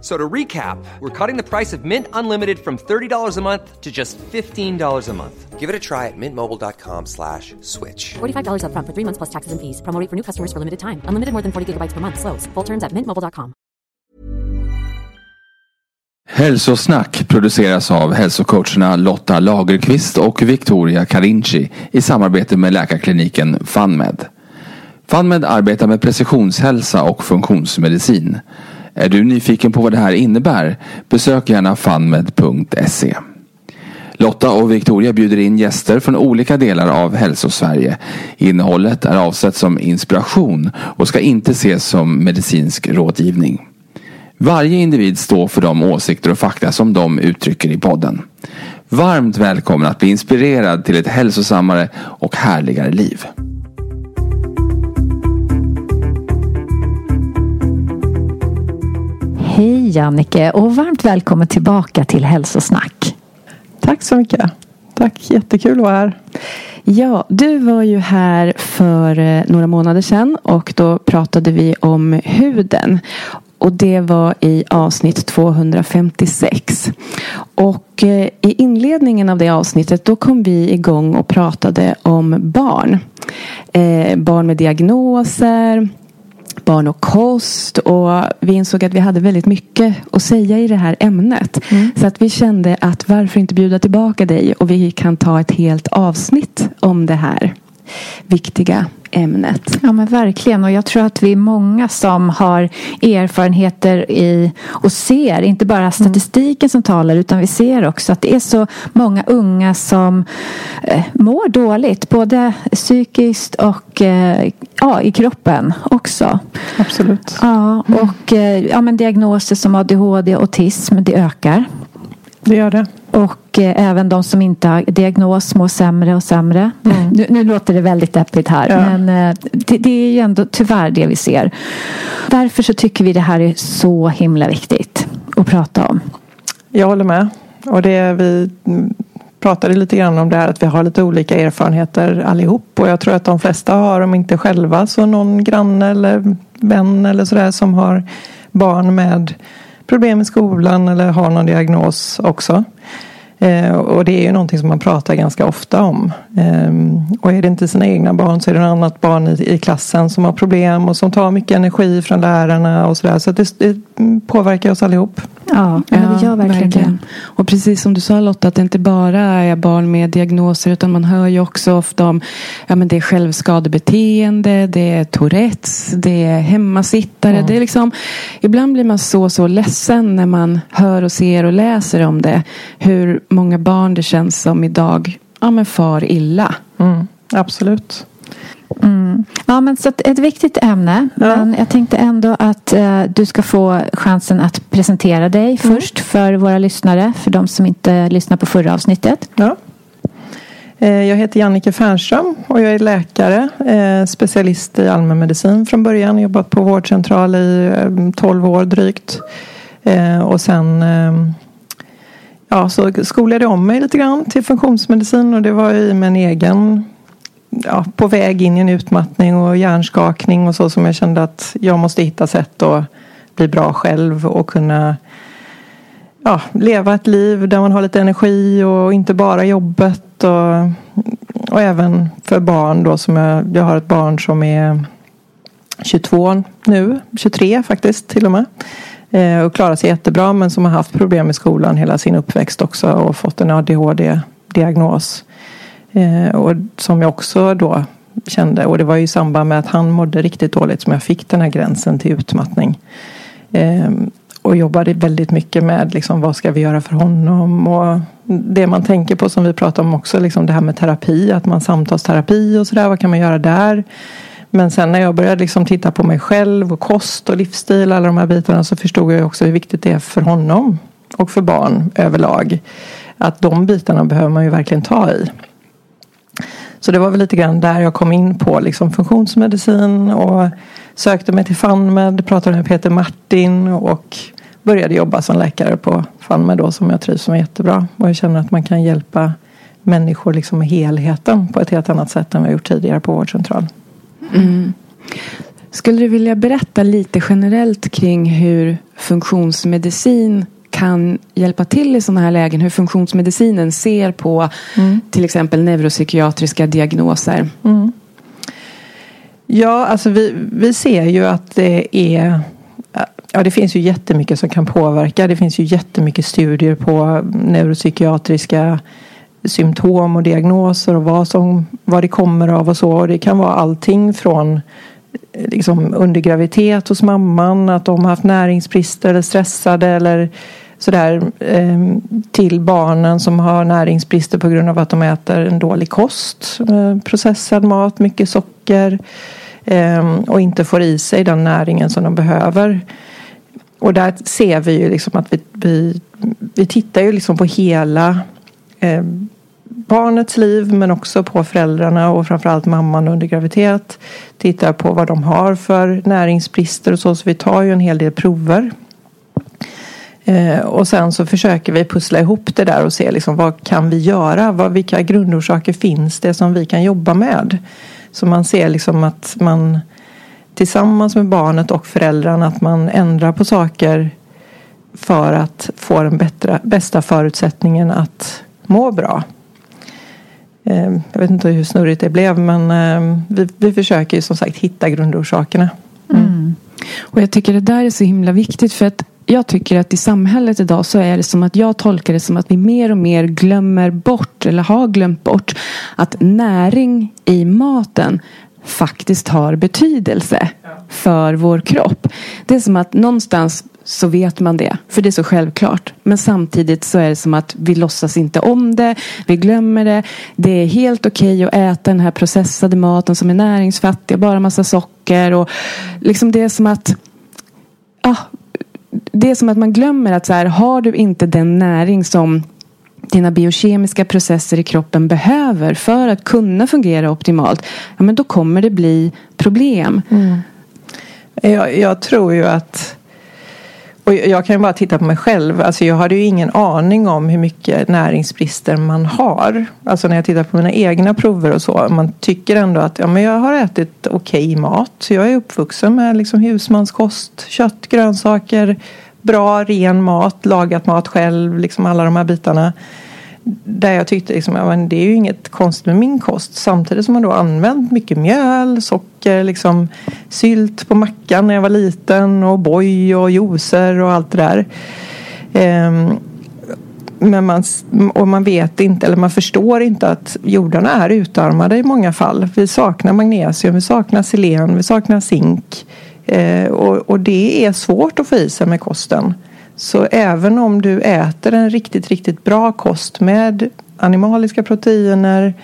So to recap, we're cutting the price of Mint Unlimited from $30 a month to just $15 a month. Give it a try at mintmobile.com slash switch. $45 upfront for three months plus taxes and fees. Promo rate for new customers for limited time. Unlimited more than 40 gigabytes per month. Slows. Full terms at mintmobile.com. Hälsosnack produceras av hälsocoacherna Lotta Lagerqvist och Victoria Carinci i samarbete med läkarkliniken FunMed. FunMed arbetar med precisionshälsa och funktionsmedicin. Är du nyfiken på vad det här innebär? Besök gärna funmed.se. Lotta och Victoria bjuder in gäster från olika delar av Hälsosverige. Innehållet är avsett som inspiration och ska inte ses som medicinsk rådgivning. Varje individ står för de åsikter och fakta som de uttrycker i podden. Varmt välkommen att bli inspirerad till ett hälsosammare och härligare liv. Hej Jannike och varmt välkommen tillbaka till Hälsosnack. Tack så mycket. Tack, jättekul att vara här. Ja, du var ju här för eh, några månader sedan och då pratade vi om huden. Och det var i avsnitt 256. Och eh, i inledningen av det avsnittet då kom vi igång och pratade om barn. Eh, barn med diagnoser barn och kost och vi insåg att vi hade väldigt mycket att säga i det här ämnet. Mm. Så att vi kände att varför inte bjuda tillbaka dig och vi kan ta ett helt avsnitt om det här viktiga ämnet. Ja men verkligen och jag tror att vi är många som har erfarenheter i och ser inte bara statistiken mm. som talar utan vi ser också att det är så många unga som eh, mår dåligt både psykiskt och eh, ja, i kroppen också. Absolut. Ja, mm. och eh, ja, men diagnoser som ADHD och autism det ökar. Det gör det. Och eh, även de som inte har diagnos mår sämre och sämre. Mm. Nu, nu, låter det väldigt deppigt här. Ja. Men eh, det, det, är ju ändå tyvärr det vi ser. Därför så tycker vi det här är så himla viktigt att prata om. Jag håller med. Och det vi pratade lite grann om det här att vi har lite olika erfarenheter allihop. Och jag tror att de flesta har, om inte själva, så någon granne eller vän eller sådär som har barn med problem i skolan eller har någon diagnos också. Eh, och det är ju någonting som man pratar ganska ofta om. Eh, och är det inte sina egna barn så är det något annat barn i, i klassen som har problem och som tar mycket energi från lärarna och sådär. Så det, det påverkar oss allihop. Ja, ja det gör verkligen, verkligen Och precis som du sa Lotta, att det inte bara är barn med diagnoser utan man hör ju också ofta om ja, men det är självskadebeteende, det är Tourettes, det är hemmasittare. Mm. Det är liksom, ibland blir man så, så ledsen när man hör och ser och läser om det. Hur många barn det känns som idag ja, men far illa. Mm, absolut. Mm. Ja, men så ett viktigt ämne. Ja. Men jag tänkte ändå att eh, du ska få chansen att presentera dig mm. först för våra lyssnare. För de som inte lyssnade på förra avsnittet. Ja. Eh, jag heter Jannike Fernström och jag är läkare, eh, specialist i allmänmedicin från början. Jobbat på vårdcentral i 12 eh, år drygt. Och sen ja, så skolade jag om mig lite grann till funktionsmedicin och det var i min egen ja, på väg in i en utmattning och hjärnskakning och så som jag kände att jag måste hitta sätt att bli bra själv och kunna ja, leva ett liv där man har lite energi och inte bara jobbet och, och även för barn då som jag, jag har ett barn som är 22 nu, 23 faktiskt till och med eh, och klarar sig jättebra men som har haft problem i skolan hela sin uppväxt också och fått en ADHD-diagnos. Eh, och som jag också då kände och det var ju i samband med att han mådde riktigt dåligt som jag fick den här gränsen till utmattning. Eh, och jobbade väldigt mycket med liksom, vad ska vi göra för honom. Och det man tänker på som vi pratade om också, liksom det här med terapi. Att man samtalsterapi och sådär. Vad kan man göra där? Men sen när jag började liksom titta på mig själv och kost och livsstil. Alla de här bitarna så förstod jag också hur viktigt det är för honom. Och för barn överlag. Att de bitarna behöver man ju verkligen ta i. Så det var väl lite grann där jag kom in på liksom funktionsmedicin och sökte mig till FunMed, pratade med Peter Martin och började jobba som läkare på FunMed då som jag trivs med jättebra. Och jag känner att man kan hjälpa människor liksom med helheten på ett helt annat sätt än vi gjort tidigare på vårdcentral. Mm. Skulle du vilja berätta lite generellt kring hur funktionsmedicin kan hjälpa till i sådana här lägen. Hur funktionsmedicinen ser på mm. till exempel neuropsykiatriska diagnoser. Mm. Ja, alltså vi, vi ser ju att det är Ja, det finns ju jättemycket som kan påverka. Det finns ju jättemycket studier på neuropsykiatriska symptom och diagnoser och vad, som, vad det kommer av och så. Och det kan vara allting från liksom under graviditet hos mamman, att de har haft näringsbrister eller stressade eller sådär ehm, till barnen som har näringsbrister på grund av att de äter en dålig kost, eh, processad mat, mycket socker ehm, och inte får i sig den näringen som de behöver. Och där ser vi ju liksom att vi, vi, vi tittar ju liksom på hela ehm, barnets liv men också på föräldrarna och framförallt mamman under graviditet. Tittar på vad de har för näringsbrister och så. Så vi tar ju en hel del prover. Eh, och sen så försöker vi pussla ihop det där och se liksom vad kan vi göra? Vad, vilka grundorsaker finns det som vi kan jobba med? Så man ser liksom att man tillsammans med barnet och föräldrarna att man ändrar på saker för att få den bättre, bästa förutsättningen att må bra. Ehm, jag vet inte hur snurrigt det blev men ehm, vi, vi försöker ju som sagt hitta grundorsakerna. Mm. Mm. Och jag tycker det där är så himla viktigt för att jag tycker att i samhället idag så är det som att jag tolkar det som att vi mer och mer glömmer bort eller har glömt bort att näring i maten faktiskt har betydelse för vår kropp. Det är som att någonstans så vet man det. För det är så självklart. Men samtidigt så är det som att vi låtsas inte om det. Vi glömmer det. Det är helt okej okay att äta den här processade maten som är näringsfattig. Bara massa socker. Och liksom det är som att ah, det är som att man glömmer att så här, har du inte den näring som dina biokemiska processer i kroppen behöver för att kunna fungera optimalt. Ja, men då kommer det bli problem. Mm. Jag, jag, tror ju att och jag kan ju bara titta på mig själv. Alltså jag hade ju ingen aning om hur mycket näringsbrister man har. Alltså när jag tittar på mina egna prover och så. Man tycker ändå att ja, men jag har ätit okej okay mat. Jag är uppvuxen med liksom husmanskost, kött, grönsaker, bra, ren mat, lagat mat själv. Liksom alla de här bitarna. Där jag tyckte liksom, ja, men det är ju inget konstigt med min kost. Samtidigt som man då använt mycket mjöl, socker, liksom, sylt på mackan när jag var liten och boj och juicer och allt det där. Um, men man, och man vet inte eller man förstår inte att jordarna är utarmade i många fall. Vi saknar magnesium, vi saknar selen, vi saknar zink. Eh, och, och det är svårt att få i sig med kosten. Så även om du äter en riktigt, riktigt bra kost med animaliska proteiner,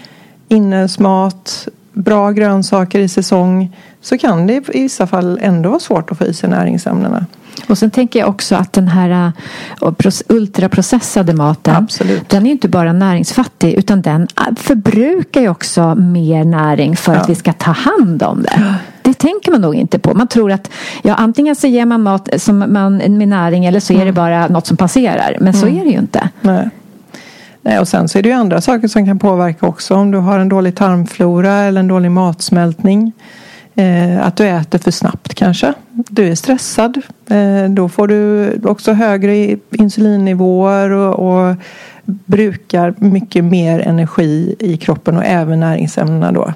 inälvsmat, bra grönsaker i säsong så kan det i vissa fall ändå vara svårt att få i sig näringsämnena. Och sen tänker jag också att den här uh, ultraprocessade maten Absolut. den är inte bara näringsfattig utan den uh, förbrukar ju också mer näring för ja. att vi ska ta hand om det. Det tänker man nog inte på. Man tror att ja, antingen så ger man mat som man, med näring eller så är det mm. bara något som passerar. Men så mm. är det ju inte. Nej. Nej, och sen så är det ju andra saker som kan påverka också. Om du har en dålig tarmflora eller en dålig matsmältning. Eh, att du äter för snabbt kanske. Du är stressad. Eh, då får du också högre insulinnivåer och, och brukar mycket mer energi i kroppen och även näringsämnena då.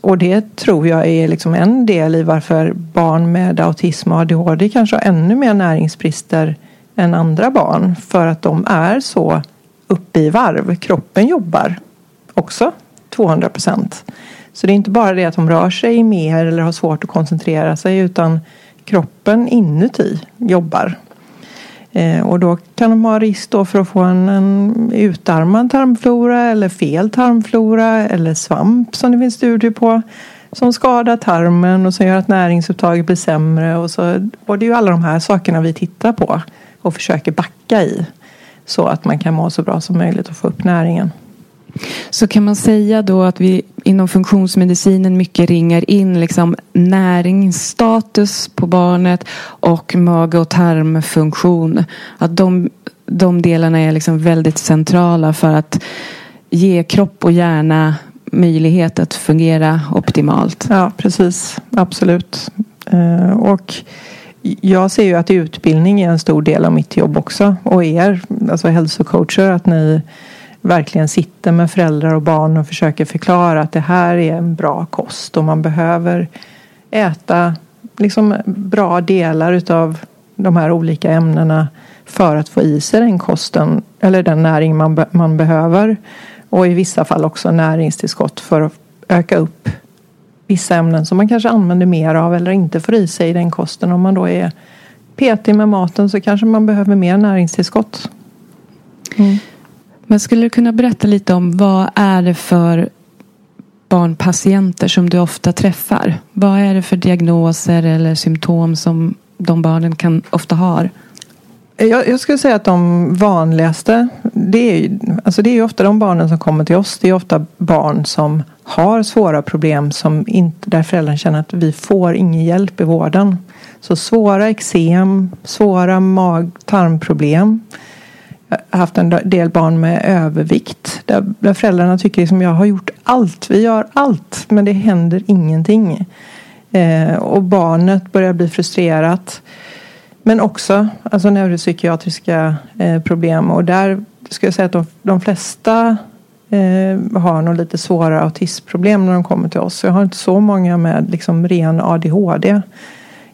Och det tror jag är liksom en del i varför barn med autism och ADHD kanske har ännu mer näringsbrister än andra barn. För att de är så uppe i varv. Kroppen jobbar också 200 procent. Så det är inte bara det att de rör sig mer eller har svårt att koncentrera sig utan kroppen inuti jobbar. Eh, och då kan de ha risk då för att få en, en utarmad tarmflora eller fel tarmflora eller svamp som det finns studier på som skadar tarmen och som gör att näringsupptaget blir sämre. Och, så, och det är ju alla de här sakerna vi tittar på och försöker backa i så att man kan må så bra som möjligt och få upp näringen. Så kan man säga då att vi inom funktionsmedicinen mycket ringar in liksom näringsstatus på barnet och mage och tarmfunktion. Att de, de delarna är liksom väldigt centrala för att ge kropp och hjärna möjlighet att fungera optimalt. Ja, precis. Absolut. Eh, och jag ser ju att utbildning är en stor del av mitt jobb också. Och er, alltså hälsocoacher, att ni verkligen sitter med föräldrar och barn och försöker förklara att det här är en bra kost och man behöver äta liksom bra delar utav de här olika ämnena för att få i sig den kosten eller den näring man, be man behöver. Och i vissa fall också näringstillskott för att öka upp vissa ämnen som man kanske använder mer av eller inte får i sig i den kosten. Om man då är petig med maten så kanske man behöver mer näringstillskott. Mm. Men skulle du kunna berätta lite om vad är det för barnpatienter som du ofta träffar? Vad är det för diagnoser eller symptom som de barnen kan ofta har? Jag, jag skulle säga att de vanligaste det är, alltså det är ofta de barnen som kommer till oss. Det är ofta barn som har svåra problem som inte, där föräldrarna känner att vi får ingen hjälp i vården. Så svåra eksem, svåra mag-tarmproblem haft en del barn med övervikt. Där, där föräldrarna tycker liksom jag har gjort allt. Vi gör allt men det händer ingenting. Eh, och barnet börjar bli frustrerat. Men också alltså neuropsykiatriska eh, problem. Och där skulle jag säga att de, de flesta eh, har nog lite svåra autismproblem när de kommer till oss. Jag har inte så många med liksom ren ADHD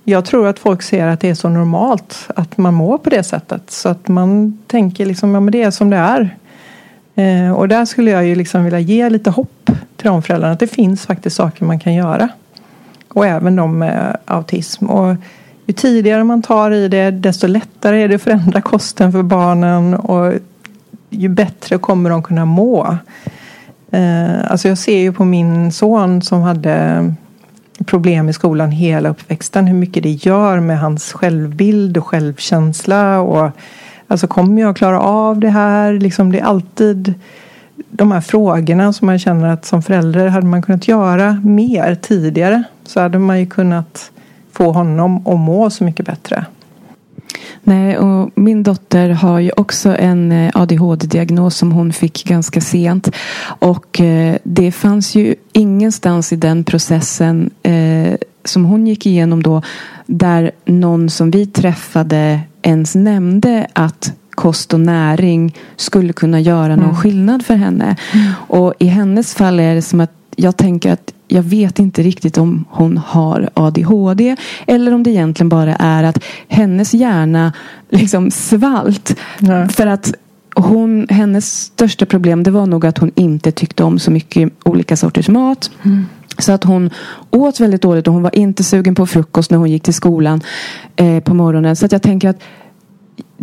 jag tror att folk ser att det är så normalt att man mår på det sättet. Så att man tänker liksom, ja men det är som det är. Eh, och där skulle jag ju liksom vilja ge lite hopp till de föräldrarna. Att det finns faktiskt saker man kan göra. Och även de med autism. Och ju tidigare man tar i det desto lättare är det att förändra kosten för barnen. Och ju bättre kommer de kunna må. Eh, alltså jag ser ju på min son som hade problem i skolan hela uppväxten. Hur mycket det gör med hans självbild och självkänsla. Och, alltså kommer jag klara av det här? Liksom, det är alltid de här frågorna som man känner att som förälder hade man kunnat göra mer tidigare. Så hade man ju kunnat få honom att må så mycket bättre. Nej, och min dotter har ju också en eh, ADHD-diagnos som hon fick ganska sent. Och eh, det fanns ju ingenstans i den processen eh, som hon gick igenom då där någon som vi träffade ens nämnde att kost och näring skulle kunna göra någon mm. skillnad för henne. Mm. Och i hennes fall är det som att jag tänker att jag vet inte riktigt om hon har ADHD eller om det egentligen bara är att hennes hjärna liksom svalt. Nej. För att hon, hennes största problem det var nog att hon inte tyckte om så mycket olika sorters mat. Mm. Så att hon åt väldigt dåligt och hon var inte sugen på frukost när hon gick till skolan eh, på morgonen. Så att jag tänker att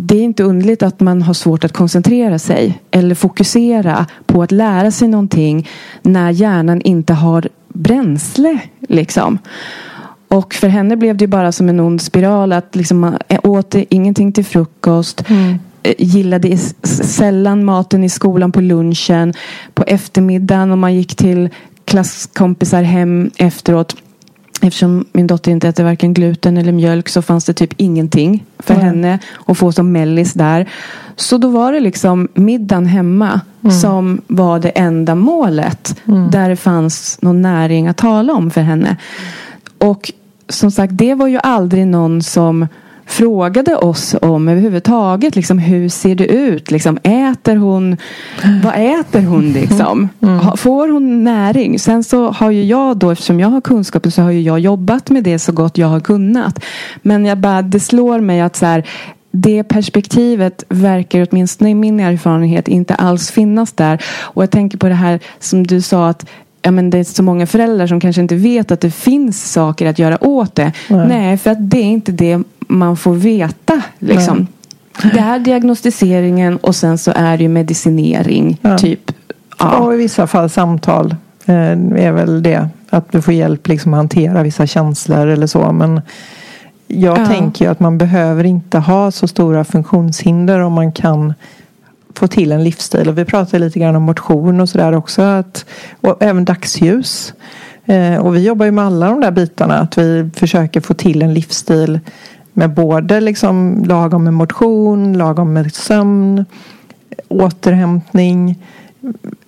det är inte underligt att man har svårt att koncentrera sig eller fokusera på att lära sig någonting när hjärnan inte har bränsle. Liksom. Och för henne blev det bara som en ond spiral att liksom man åt ingenting till frukost. Mm. Gillade sällan maten i skolan på lunchen. På eftermiddagen om man gick till klasskompisar hem efteråt Eftersom min dotter inte äter varken gluten eller mjölk så fanns det typ ingenting för mm. henne att få som mellis där. Så då var det liksom middagen hemma mm. som var det enda målet. Mm. Där det fanns någon näring att tala om för henne. Och som sagt, det var ju aldrig någon som frågade oss om överhuvudtaget. Liksom, hur ser det ut? Liksom, äter hon? Vad äter hon? Liksom? Mm. Får hon näring? Sen så har ju jag då, eftersom jag har kunskapen så har ju jag jobbat med det så gott jag har kunnat. Men jag bara, det slår mig att så här, det perspektivet verkar åtminstone i min erfarenhet inte alls finnas där. Och jag tänker på det här som du sa att ja, men det är så många föräldrar som kanske inte vet att det finns saker att göra åt det. Nej. Nej, för att det är inte det man får veta. Liksom. Det är diagnostiseringen och sen så är det ju medicinering. Ja. Typ. Ja. Och i vissa fall samtal eh, är väl det. Att du får hjälp liksom att hantera vissa känslor eller så. Men jag Ja. tänker ju att man behöver inte ha så stora funktionshinder om man kan få till en livsstil. Och vi pratar lite grann om motion och sådär också. Att, och även dagsljus. Eh, och vi jobbar ju med alla de där bitarna. Att vi försöker få till en livsstil med både liksom lagom med motion, lagom med sömn, återhämtning.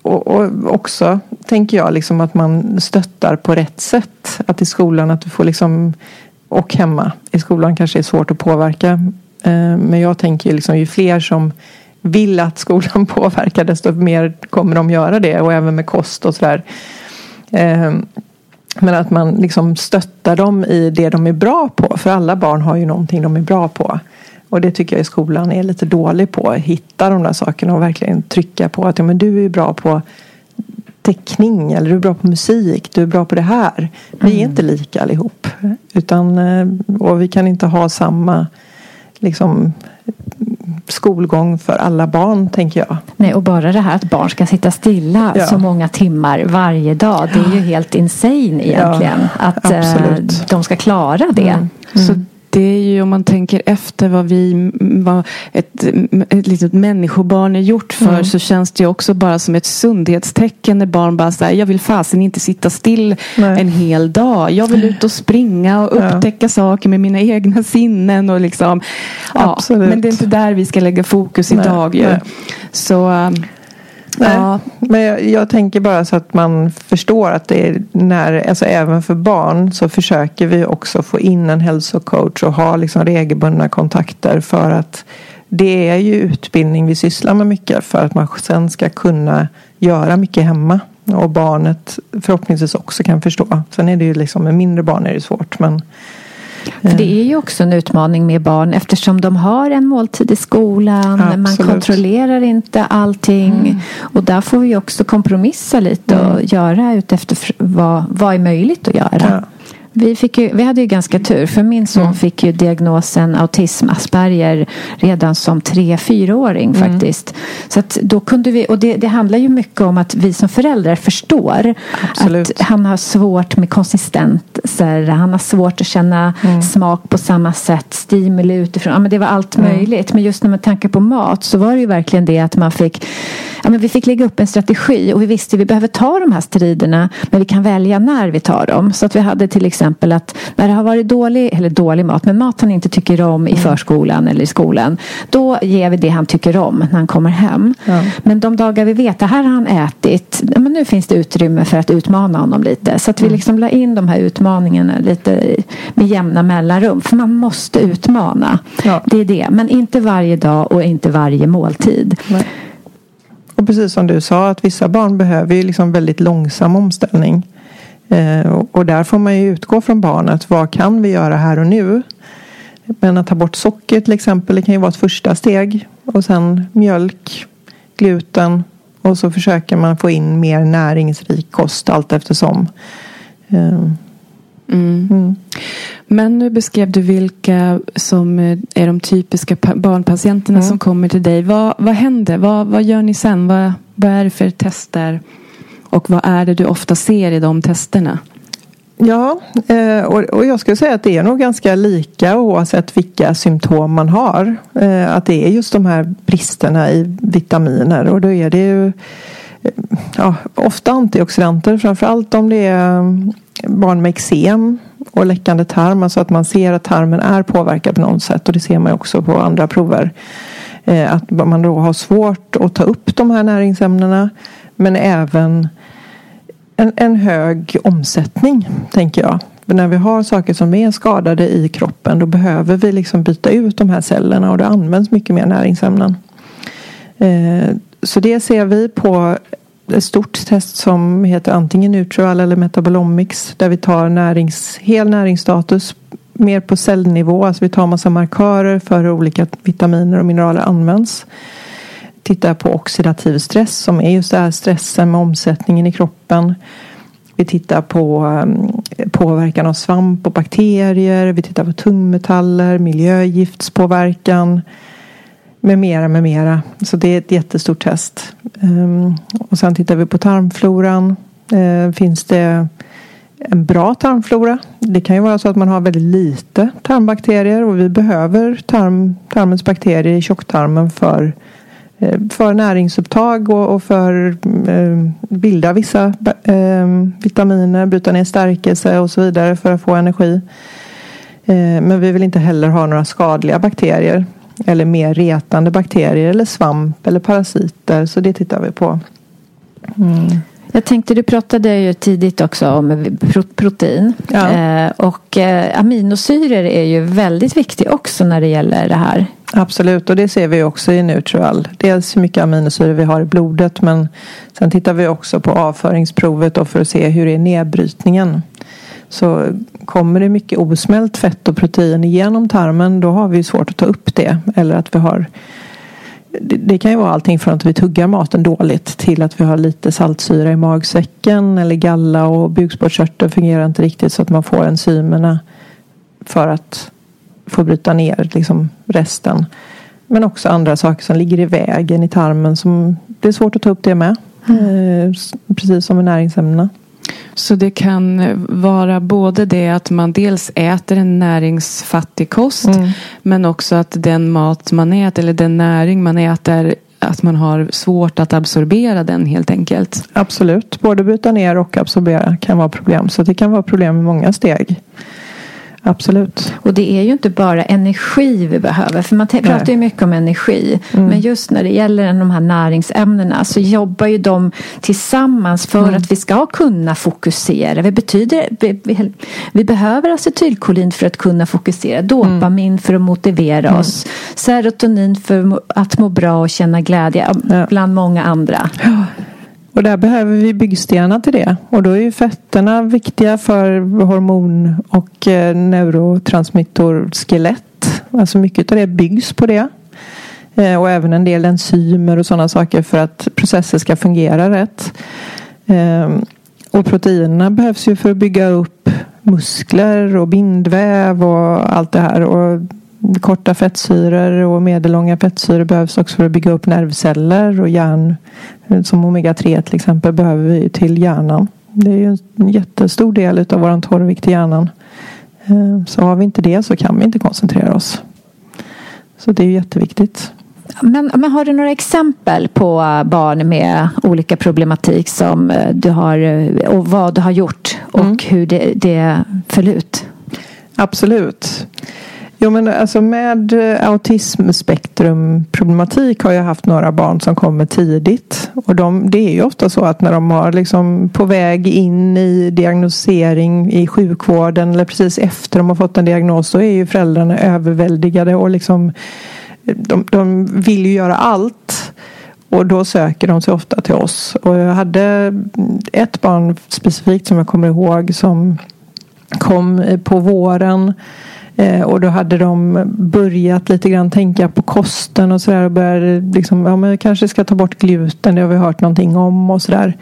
Och, och också tänker jag liksom att man stöttar på rätt sätt. Att i skolan att du får liksom och hemma. I skolan kanske det är svårt att påverka. Eh, men jag tänker ju liksom ju fler som vill att skolan påverkar desto mer kommer de göra det. Och även med kost och sådär. Eh, men att man liksom stöttar dem i det de är bra på. För alla barn har ju någonting de är bra på. Och det tycker jag i skolan är lite dålig på. Hitta de där sakerna och verkligen trycka på att ja, men du är bra på teckning eller du är bra på musik, du är bra på det här. Vi är inte lika allihop. Utan, eh, och vi kan inte ha samma liksom, skolgång för alla barn, tänker jag. Nej, och bara det här att barn ska sitta stilla Ja. så många timmar varje dag. Det är ju helt insane egentligen. att eh, absolut. de ska klara det. Så det är ju om man tänker efter vad vi vad ett, ett litet människobarn är gjort för Mm. så känns det ju också bara som ett sundhetstecken när barn bara säger jag vill fasen inte sitta still Nej. en hel dag. Jag vill ut och springa och Ja. upptäcka saker med mina egna sinnen och liksom ja, Absolut. Men det är inte där vi ska lägga fokus Nej, idag ju. Så um, Nej, ja, Men jag, jag tänker bara så att man förstår att det är när, alltså även för barn så försöker vi också få in en hälsocoach och ha liksom regelbundna kontakter för att det är ju utbildning vi sysslar med mycket för att man sen ska kunna göra mycket hemma och barnet förhoppningsvis också kan förstå. Sen är det ju liksom med mindre barn är det svårt men För det är ju också en utmaning med barn eftersom de har en måltid i skolan. Man Absolut. kontrollerar inte allting. Och där får vi också kompromissa lite och göra utefter vad, vad är möjligt att göra. Ja. Vi, fick ju, vi hade ju ganska tur för min son fick ju diagnosen autism, Asperger redan som tre, fyraåring faktiskt. Så då kunde vi, och det, det handlar ju mycket om att vi som föräldrar förstår Absolut. att han har svårt med konsistenser, han har svårt att känna smak på samma sätt, stimuli utifrån. Ja, men det var allt möjligt. Men just när man tänker på mat så var det ju verkligen det att man fick Ja, men vi fick lägga upp en strategi och vi visste att vi behöver ta de här striderna men vi kan välja när vi tar dem. Så att vi hade till exempel att när det har varit dålig, eller dålig mat, men mat han inte tycker om i förskolan eller i skolan. Då ger vi det han tycker om när han kommer hem. Ja. Men de dagar vi vet att här har han ätit, men nu finns det utrymme för att utmana honom lite. Så att vi liksom la in de här utmaningarna lite i- med jämna mellanrum. För man måste utmana. Ja. Det är det. Men inte varje dag och inte varje måltid. Nej. Och precis som du sa att vissa barn behöver ju liksom väldigt långsam omställning. Eh, och, och där får man ju utgå från barnet. Vad kan vi göra här och nu? Men att ta bort socker till exempel det kan ju vara ett första steg. Och sen mjölk, gluten och så försöker man få in mer näringsrik kost allt eftersom. Eh, mm. Men nu beskrev du vilka som är de typiska pa- barnpatienterna Mm. som kommer till dig. Vad, vad händer? Vad, vad gör ni sen? Vad, vad är det för tester? Och vad är det du ofta ser i de testerna? Ja, eh, och, jag skulle säga att det är nog ganska lika oavsett vilka symptom man har. Eh, Att det är just de här bristerna i vitaminer och då är det ju eh, ja, ofta antioxidanter framförallt om det är mm, barn med eksem och läckande tarm. Alltså att man ser att tarmen är påverkad på något sätt och det ser man också på andra prover. Eh, att man då har svårt att ta upp de här näringsämnena men även en, en hög omsättning, tänker jag. För när vi har saker som är skadade i kroppen då behöver vi liksom byta ut de här cellerna och det används mycket mer näringsämnen. Eh, så det ser vi på ett stort test som heter antingen Neutral eller Metabolomics där vi tar närings, hel näringsstatus mer på cellnivå. Alltså vi tar massa markörer för hur olika vitaminer och mineraler används tittar på oxidativ stress som är just det här stressen med omsättningen i kroppen. Vi tittar på ehm, påverkan av svamp och bakterier. Vi tittar på tungmetaller, miljögiftspåverkan med mera, med mera. Så det är ett jättestort test. Ehm, och sen tittar vi på tarmfloran. Ehm, finns det en bra tarmflora? Det kan ju vara så att man har väldigt lite tarmbakterier och vi behöver tarm, tarmens bakterier i tjocktarmen för, eh, för näringsupptag och, för att bilda vissa vitaminer, bryta ner stärkelse och så vidare för att få energi. Men vi vill inte heller ha några skadliga bakterier eller mer retande bakterier eller svamp eller parasiter. Så det tittar vi på. Mm. Jag tänkte, du pratade ju tidigt också om protein. Ja. Eh, och eh, aminosyror är ju väldigt viktigt också när det gäller det här. Absolut, och det ser vi också i Neutral. Dels hur mycket aminosyror vi har i blodet men sen tittar vi också på avföringsprovet för att se hur är nedbrytningen. Så kommer det mycket osmält fett och protein igenom tarmen då har vi svårt att ta upp det. Eller att vi har det, det kan ju vara allting från att vi tuggar maten dåligt till att vi har lite saltsyra i magsäcken eller galla och bukspottkörteln fungerar inte riktigt så att man får enzymerna för att få bryta ner liksom resten. Men också andra saker som ligger i vägen i tarmen som det är svårt att ta upp det med. Mm. Precis som med näringsämnena. Så det kan vara både det att man dels äter en näringsfattig kost mm. men också att den mat man äter eller den näring man äter att man har svårt att absorbera den helt enkelt. Absolut, både bryta ner och absorbera kan vara problem. Så det kan vara problem i många steg. Absolut. Och det är ju inte bara energi vi behöver. För man pratar ju mycket om energi. Mm. Men just när det gäller de här näringsämnena så jobbar ju de tillsammans för mm. att vi ska kunna fokusera. Det betyder, vi, vi, vi, behöver acetylkolin för att kunna fokusera. Dopamin mm. för att motivera mm. oss. Serotonin för att må bra och känna glädje. Ja. Bland många andra. Och där behöver vi byggstenar till det. Och då är ju fetterna viktiga för hormon och eh, neurotransmittorskelett. Alltså mycket av det byggs på det. Eh, och även en del enzymer och sådana saker för att processer ska fungera rätt. Eh, och proteinerna behövs ju för att bygga upp muskler och bindväv och allt det här. Och korta fettsyror och medellånga fettsyror behövs också för att bygga upp nervceller och hjärn. Som omega-3 till exempel behöver vi till hjärnan. Det är ju en jättestor del av vår torrvikt i hjärnan. Eh, så har vi inte det så kan vi inte koncentrera oss. Så det är jätteviktigt. Men, men har du några exempel på barn med olika problematik som eh, du har och vad du har gjort och mm. hur det, det föll ut? Absolut. Jo men alltså med eh, autismspektrumproblematik har jag haft några barn som kommer tidigt. Och de, det är ju ofta så att när de har liksom på väg in i diagnosering i sjukvården eller precis efter de har fått en diagnos så är ju föräldrarna överväldigade och liksom eh, de, de vill ju göra allt. Och då söker de sig ofta till oss. Och jag hade ett barn specifikt som jag kommer ihåg som kom eh, på våren Eh, och då hade de börjat lite grann tänka på kosten och sådär. Och började liksom, ja men jag kanske ska ta bort gluten. Det har vi hört någonting om och sådär.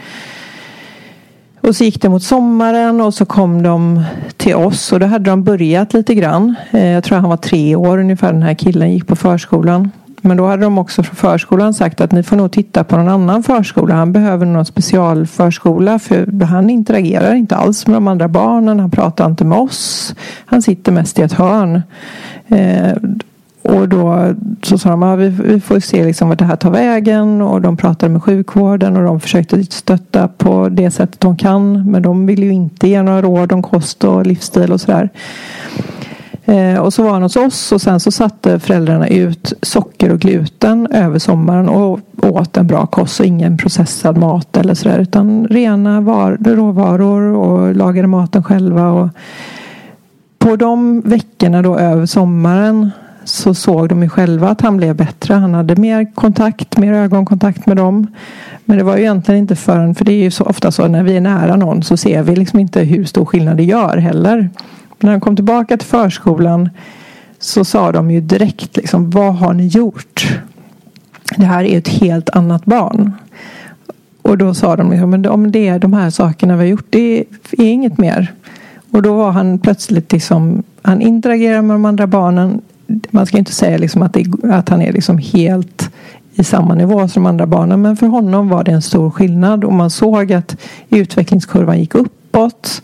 Och så gick det mot sommaren och så kom de till oss och då hade de börjat lite grann. Eh, jag tror han var tre år ungefär den här killen gick på förskolan. Men då hade de också från förskolan sagt att ni får nog titta på någon annan förskola. Han behöver någon specialförskola för han interagerar inte alls med de andra barnen. Han pratar inte med oss. Han sitter mest i ett hörn. Eh, och då så sa de att vi, vi får se liksom vart det här tar vägen. Och de pratade med sjukvården och de försökte stötta på det sättet de kan. Men de vill ju inte ge några råd om kost och livsstil och sådär. Eh, och så var han hos oss och sen så satte föräldrarna ut socker och gluten över sommaren och åt en bra kost och ingen processad mat eller sådär utan rena var, råvaror och lagade maten själva. Och på de veckorna då över sommaren så såg de ju själva att han blev bättre. Han hade mer kontakt, mer ögonkontakt med dem. Men det var ju egentligen inte förrän, för det är ju så ofta så när vi är nära någon så ser vi liksom inte hur stor skillnad det gör heller när han kom tillbaka till förskolan så sa de ju direkt liksom, vad har ni gjort? Det här är ett helt annat barn. Och då sa de liksom, men om det är de här sakerna vi har gjort, det är inget mer. Och då var han plötsligt liksom, han interagerar med de andra barnen. Man ska inte säga liksom att, det, att han är liksom helt i samma nivå som de andra barnen. Men för honom var det en stor skillnad och man såg att utvecklingskurvan gick uppåt.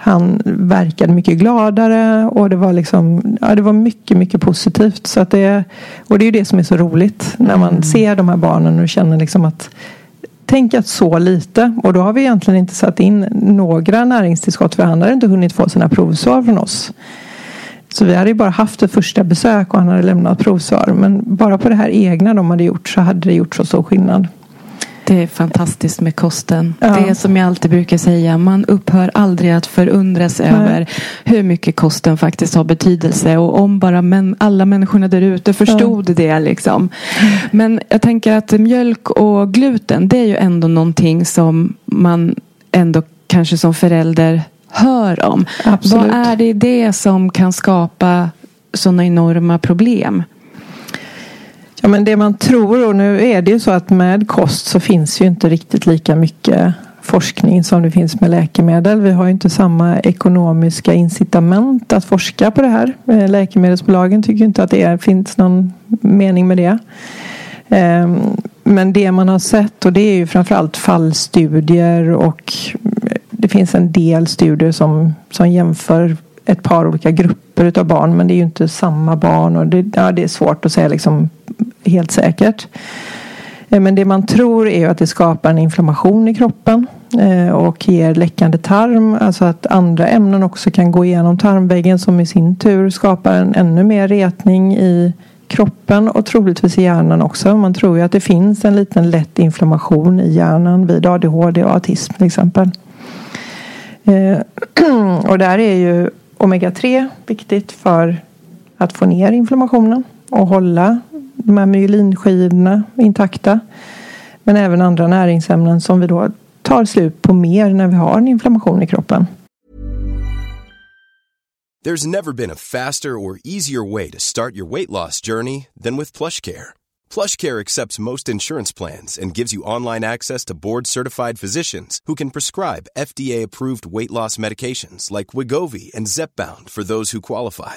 Han verkade mycket gladare och det var liksom ja, det var mycket, mycket positivt. Så att det, och det är ju det som är så roligt när man mm. ser de här barnen och känner liksom att Tänk att så lite och då har vi egentligen inte satt in några näringstillskott för han hade inte hunnit få sina provsvar från oss. Så vi hade ju bara haft ett första besök och han hade lämnat provsvar. Men bara på det här egna de hade gjort så hade det gjort så stor skillnad. Det är fantastiskt med kosten. Ja. Det är som jag alltid brukar säga. Man upphör aldrig att förundras Nej. över hur mycket kosten faktiskt har betydelse. Och om bara män, alla människorna där ute förstod ja. det. Liksom. Men jag tänker att mjölk och gluten. Det är ju ändå någonting som man ändå kanske som förälder hör om. Absolut. Vad är det i det som kan skapa sådana enorma problem? Ja, men det man tror, och nu är det ju så att med kost så finns ju inte riktigt lika mycket forskning som det finns med läkemedel. Vi har ju inte samma ekonomiska incitament att forska på det här. Eh, läkemedelsbolagen tycker inte att det finns någon mening med det. Ehm, men det man har sett och det är ju framförallt fallstudier och eh, det finns en del studier som, som jämför ett par olika grupper av barn men det är ju inte samma barn och det, ja, det är svårt att säga liksom helt säkert. Eh, men det man tror är att det skapar en inflammation i kroppen eh, och ger läckande tarm. Alltså att andra ämnen också kan gå igenom tarmväggen som i sin tur skapar en ännu mer retning i kroppen och troligtvis i hjärnan också. Man tror ju att det finns en liten lätt inflammation i hjärnan vid ADHD och autism till exempel. Eh, och där är ju omega-3 viktigt för att få ner inflammationen och hålla de här myelinskivorna intakta. Men även andra näringsämnen som vi då tar slut på mer när vi har en inflammation i kroppen. There's never been a faster or easier way to start your weight loss journey than with PlushCare. PlushCare accepts most insurance plans and gives you online access to board-certified physicians who can prescribe FDA-approved weight loss medications like Wigovi and Zepbound for those who qualify.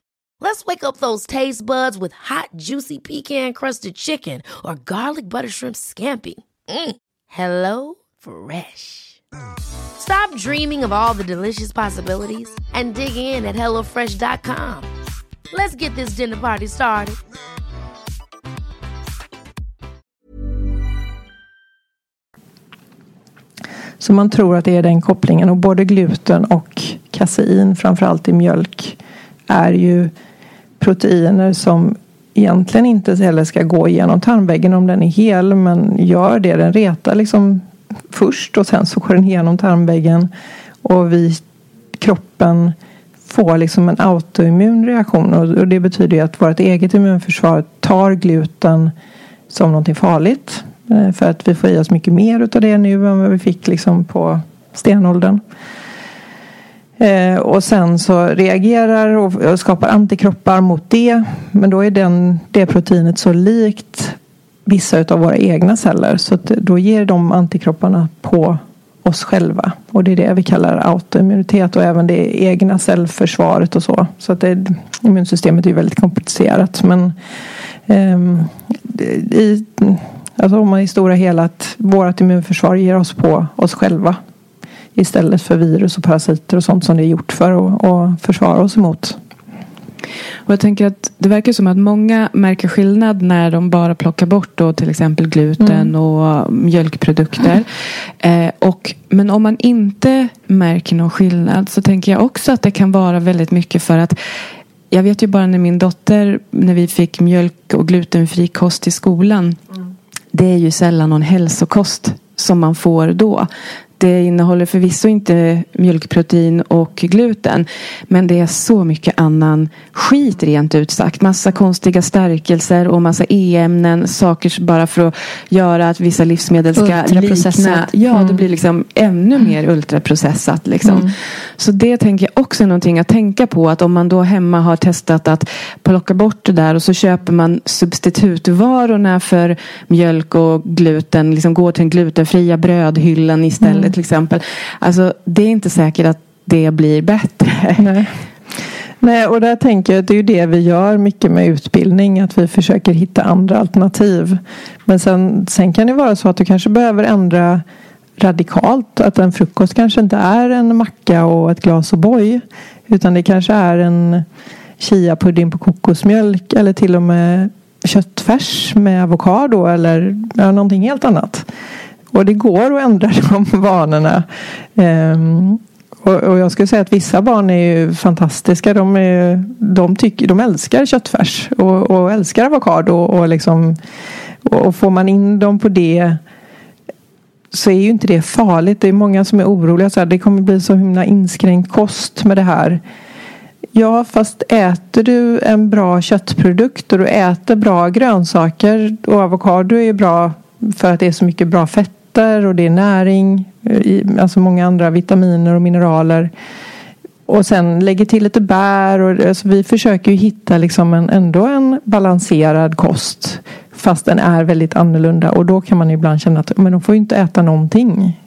Let's wake up those taste buds with hot, juicy pecan crusted chicken or garlic butter shrimp scampi. Mm. Hello Fresh. Stop dreaming of all the delicious possibilities and dig in at HelloFresh.com. Let's get this dinner party started. Så man tror att det är den kopplingen och både gluten och kasein framförallt i mjölk är ju proteiner som egentligen inte heller ska gå igenom tarmväggen om den är hel men gör det. Den retar liksom först och sen så går den igenom tarmväggen och vi, kroppen får liksom en autoimmun reaktion och det betyder ju att vårt eget immunförsvar tar gluten som någonting farligt eh, för att vi får i oss mycket mer utav det nu än vad vi fick liksom på stenåldern. Eh, och sen så reagerar och, skapar antikroppar mot det. Men då är den, det proteinet så likt vissa av våra egna celler. Så då ger de antikropparna på oss själva. Och det är det vi kallar autoimmunitet och även det egna cellförsvaret och så. Så att det, immunsystemet är väldigt komplicerat. Men eh, i, alltså om man i stora hela att vårt immunförsvar ger oss på oss själva istället för virus och parasiter och sånt som det är gjort för att försvara oss emot. Och jag tänker att det verkar som att många märker skillnad när de bara plockar bort då till exempel gluten mm. och mjölkprodukter. Eh, och, men om man inte märker någon skillnad så tänker jag också att det kan vara väldigt mycket för att jag vet ju bara när min dotter, när vi fick mjölk och glutenfri kost i skolan. Mm. Det är ju sällan någon hälsokost som man får då det innehåller förvisso inte mjölkprotein och gluten. Men det är så mycket annan skit rent ut sagt. Massa konstiga stärkelser och massa e-ämnen. Saker bara för att göra att vissa livsmedel ska likna. Ja, mm. det blir liksom ännu mer ultraprocessat. Liksom. Mm. Så det tänker jag också någonting att tänka på. Att om man då hemma har testat att plocka bort det där och så köper man substitutvarorna för mjölk och gluten. Liksom går till den glutenfria brödhyllan istället mm. till exempel. Alltså det är inte säkert att det blir bättre. Nej. Nej, och där tänker jag att det är ju det vi gör mycket med utbildning. Att vi försöker hitta andra alternativ. Men sen, sen kan det vara så att du kanske behöver ändra radikalt. Att en frukost kanske inte är en macka och ett glas O'boy. Utan det kanske är en chiapudding på kokosmjölk. Eller till och med köttfärs med avokado. Eller ja, någonting helt annat. Och det går att ändra de vanorna. Um, och, och, jag skulle säga att vissa barn är ju fantastiska. De, är, de, tycker, de älskar köttfärs och, och älskar avokado. Och, liksom, och får man in dem på det så är ju inte det farligt. Det är många som är oroliga. Så här, det kommer bli så himla inskränkt kost med det här. Ja, fast äter du en bra köttprodukt och du äter bra grönsaker och avokado är ju bra för att det är så mycket bra fetter och det är näring, alltså många andra vitaminer och mineraler. Och sen lägger till lite bär. Och, alltså vi försöker ju hitta liksom en, ändå en balanserad kost. Fast den är väldigt annorlunda. Och då kan man ibland känna att men de får ju inte äta någonting.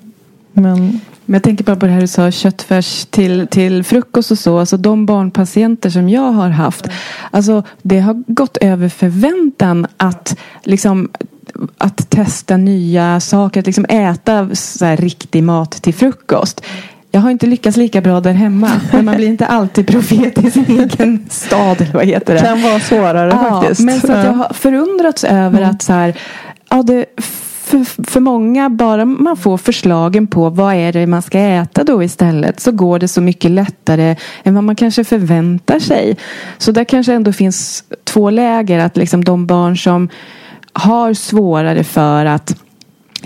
Men... Men jag tänker bara på det här du sa, köttfärs till, till frukost och så. Alltså de barnpatienter som jag har haft. Alltså det har gått över förväntan att liksom att testa nya saker, att liksom äta så här riktig mat till frukost. Jag har inte lyckats lika bra där hemma. Men man blir inte alltid profet i sin egen stad. Eller vad heter det? kan vara svårare ja, faktiskt. Men så att jag har förundrats över mm. att så här, ja, det, för, för många, bara man får förslagen på vad är det man ska äta då istället så går det så mycket lättare än vad man kanske förväntar sig. Så där kanske ändå finns två läger. Att liksom de barn som har svårare för att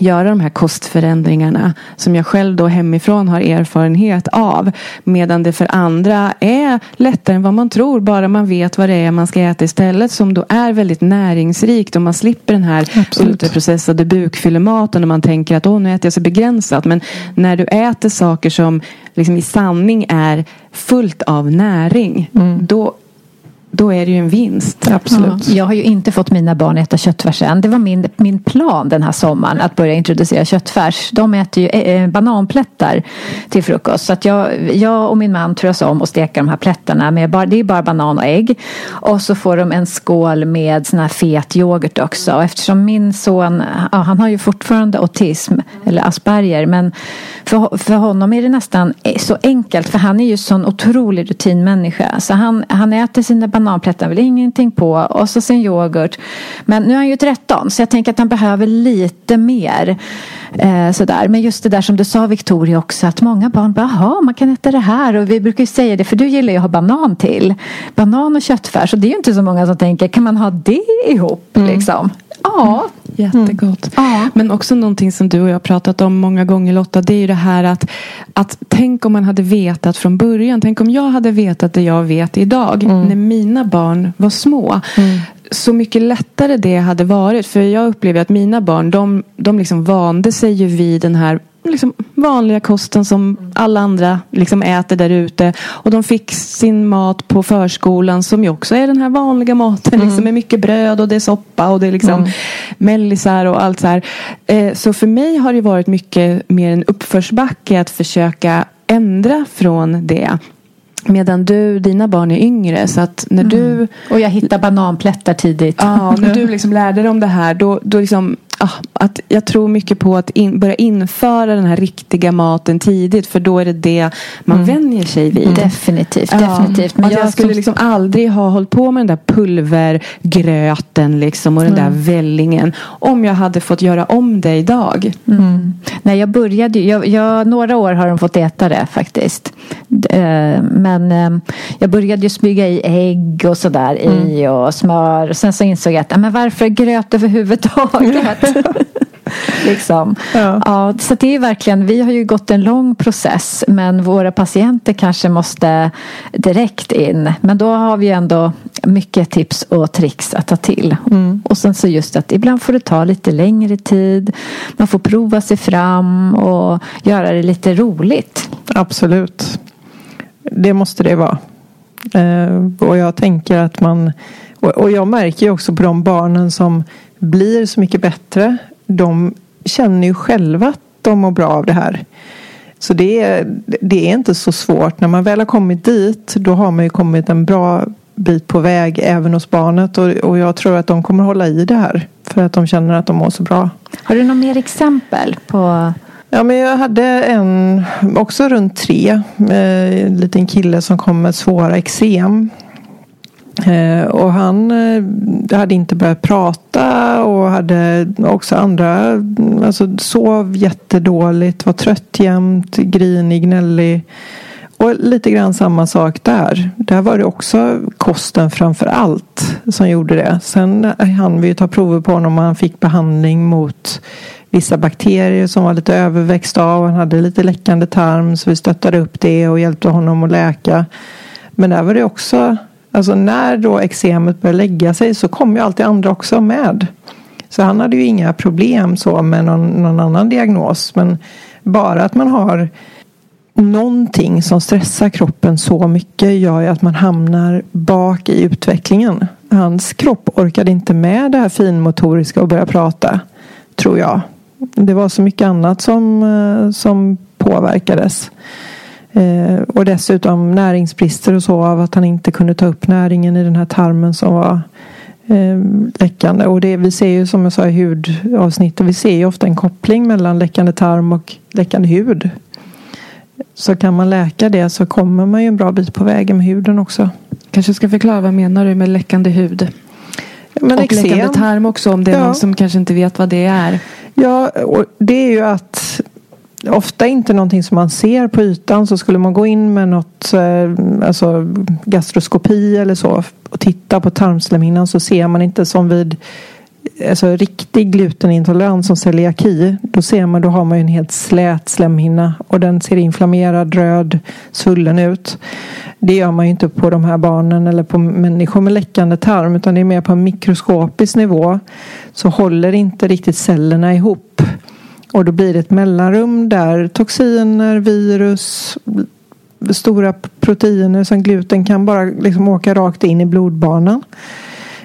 göra de här kostförändringarna som jag själv då hemifrån har erfarenhet av. Medan det för andra är lättare än vad man tror. Bara man vet vad det är man ska äta istället. Som då är väldigt näringsrikt och man slipper den här Absolut. ultraprocessade bukfyllematen. Och man tänker att Åh, nu äter jag så begränsat. Men när du äter saker som liksom i sanning är fullt av näring. Mm. Då då är det ju en vinst. Absolut. Ja, jag har ju inte fått mina barn äta köttfärs än. Det var min, min plan den här sommaren att börja introducera köttfärs. De äter ju eh, eh bananplättar till frukost. Så att jag, jag och min man turas om att steka de här plättarna. Med bara, det är bara banan och ägg. Och så får de en skål med sån här fet yoghurt också. Och eftersom min son, ja, han har ju fortfarande autism eller Asperger. Men för, för honom är det nästan så enkelt. För han är ju sån otrolig rutinmänniska. Så han, han äter sina bananplättar vill ingenting på och så sin yoghurt. Men nu är han ju 13 så jag tänker att han behöver lite mer. Eh, sådär. Men just det där som du sa Victoria också att många barn bara, jaha man kan äta det här och vi brukar ju säga det för du gillar ju att ha banan till. Banan och köttfärs och det är ju inte så många som tänker, kan man ha det ihop mm. liksom? Ja, jättegott. Mm. Men också någonting som du och jag har pratat om många gånger Lotta. Det är ju det här att, att tänk om man hade vetat från början. Tänk om jag hade vetat det jag vet idag. Mm. När mina barn var små. Mm. Så mycket lättare det hade varit. För jag upplever att mina barn de, de liksom vande sig ju vid den här liksom vanliga kosten som alla andra liksom äter där ute. Och de fick sin mat på förskolan som ju också är den här vanliga maten. Mm. Liksom med mycket bröd och det är soppa och det är liksom mm. mellisar och allt så här. Eh, så för mig har det varit mycket mer en uppförsbacke att försöka ändra från det. Medan du, dina barn är yngre så att när mm. du Och jag hittar bananplättar tidigt. Ja, när du liksom lärde dig om det här då, då liksom att jag tror mycket på att in, börja införa den här riktiga maten tidigt. För då är det det man mm. vänjer sig vid. Definitivt. Ja, definitivt. Men jag, jag skulle som... liksom aldrig ha hållit på med den där pulvergröten liksom, och den mm. där vällingen. Om jag hade fått göra om det idag. Mm. Nej, jag började jag, jag, Några år har de fått äta det faktiskt. Eh, men eh, jag började ju smyga i ägg och sådär i mm. och smör. Sen så insåg jag att men varför gröt överhuvudtaget? liksom. Ja. Ja, så det är verkligen, vi har ju gått en lång process men våra patienter kanske måste direkt in. Men då har vi ändå mycket tips och tricks att ta till. Och sen så just att ibland får det ta lite längre tid. Man får prova sig fram och göra det lite roligt. Absolut. Det måste det vara. Eh, och jag tänker att man och jag märker ju också på de barnen som blir så mycket bättre. De känner ju själva att de mår bra av det här. Så det är, det är inte så svårt. När man väl har kommit dit då har man ju kommit en bra bit på väg även hos barnet. Och, och jag tror att de kommer hålla i det här. För att de känner att de mår så bra. Har du några mer exempel på Ja, men jag hade en, också runt tre, eh, en liten kille som kom med svåra eksem. Eh, och han eh, hade inte börjat prata och hade också andra, mm, alltså sov jättedåligt, var trött jämt, grinig, gnällig. Och lite grann samma sak där. Där var det också kosten framför allt som gjorde det. Sen eh, hann vi ta prover på honom och han fick behandling mot vissa bakterier som var lite överväxt av. Han hade lite läckande tarm så vi stöttade upp det och hjälpte honom att läka. Men där var det också, alltså när då eksemet började lägga sig så kom ju alltid andra också med. Så han hade ju inga problem så med någon, någon annan diagnos. Men bara att man har någonting som stressar kroppen så mycket gör ju att man hamnar bak i utvecklingen. Hans kropp orkade inte med det här finmotoriska och börja prata. Tror jag. Det var så mycket annat som, eh, som påverkades. Eh, och dessutom näringsbrister och så av att han inte kunde ta upp näringen i den här tarmen som var eh, läckande. Och det, vi ser ju som jag sa i hudavsnittet, vi ser ju ofta en koppling mellan läckande tarm och läckande hud. Så kan man läka det så kommer man ju en bra bit på vägen med huden också. Kanske ska förklara vad menar du med läckande hud? Men och eksem- läckande tarm också om det är Ja. någon som kanske inte vet vad det är. Ja, och det är ju att ofta inte någonting som man ser på ytan så skulle man gå in med något eh, alltså gastroskopi eller så och titta på tarmslemhinnan så ser man inte som vid alltså riktig glutenintolerans som celiaki då ser man då har man ju en helt slät slemhinna och den ser inflammerad, röd, svullen ut. Det gör man ju inte på de här barnen eller på människor med läckande tarm utan det är mer på en mikroskopisk nivå så håller inte riktigt cellerna ihop. Och då blir det ett mellanrum där toxiner, virus, stora proteiner som gluten kan bara liksom åka rakt in i blodbanan.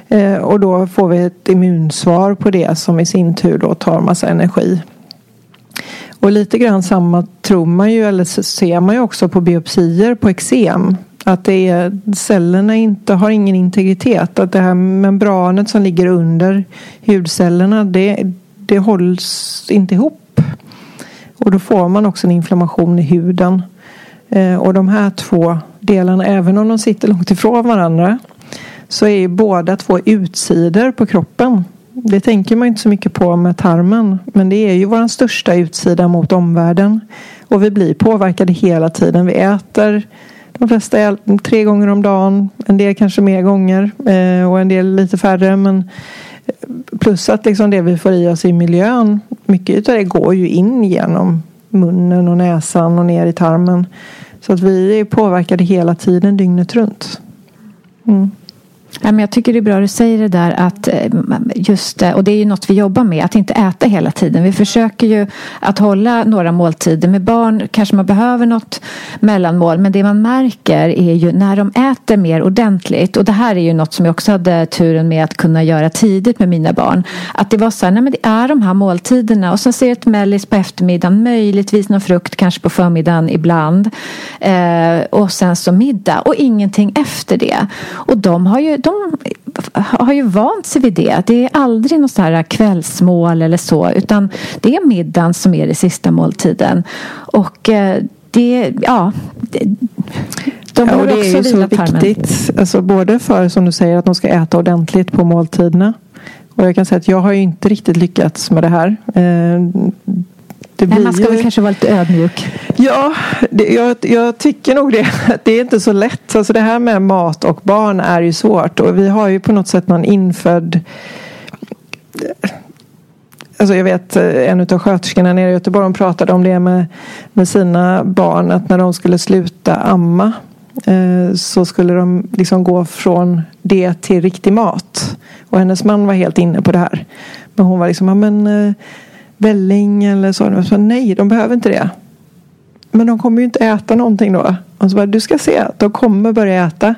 Eh, och då får vi ett immunsvar på det som i sin tur då tar massa energi. Och lite grann samma tror man ju eller ser man ju också på biopsier på eksem. Att det är, cellerna inte har ingen integritet. Att det här membranet som ligger under hudcellerna det, det hålls inte ihop. Och då får man också en inflammation i huden. Eh, och de här två delarna, även om de sitter långt ifrån varandra så är ju båda två utsidor på kroppen. Det tänker man inte så mycket på med tarmen. Men det är ju vår största utsida mot omvärlden. Och vi blir påverkade hela tiden. Vi äter de flesta tre gånger om dagen. En del kanske mer gånger. Eh, och en del lite färre. Men plus att liksom det vi får i oss i miljön. Mycket av det går ju in genom munnen och näsan och ner i tarmen. Så att vi är påverkade hela tiden dygnet runt. Mm. Nej, men jag tycker det är bra att du säger det där att eh, just det, och det är ju något vi jobbar med, att inte äta hela tiden. Vi försöker ju att hålla några måltider. Med barn kanske man behöver något mellanmål, men det man märker är ju när de äter mer ordentligt, och det här är ju något som jag också hade turen med att kunna göra tidigt med mina barn, att det var så här, nej men det är de här måltiderna och sen ser ett mellis på eftermiddagen, möjligtvis någon frukt kanske på förmiddagen ibland, eh, och sen så middag och ingenting efter det. Och de har ju de har ju vant sig vid det. Det är aldrig något så här kvällsmål eller så utan det är middagen som är den sista måltiden. Och eh, det, ja det, de Ja, och det är också ju så viktigt. Alltså både för som du säger att de ska äta ordentligt på måltiderna. Och jag kan säga att jag har ju inte riktigt lyckats med det här. Det Nej, man ska ju... väl kanske vara lite ödmjuk. Ja, det, jag, jag tycker nog det. Det är inte så lätt. Alltså det här med mat och barn är ju svårt. Och vi har ju på något sätt någon infödd Alltså jag vet eh, en av sköterskorna nere i Göteborg de pratade om det med, med sina barn. Att när de skulle sluta amma eh, så skulle de liksom gå från det till riktig mat. Och hennes man var helt inne på det här. Men hon var liksom, ja men eh, välling eller så. Så. Nej, de behöver inte det. Men de kommer ju inte äta någonting då. Och så bara, du ska se, de kommer börja äta.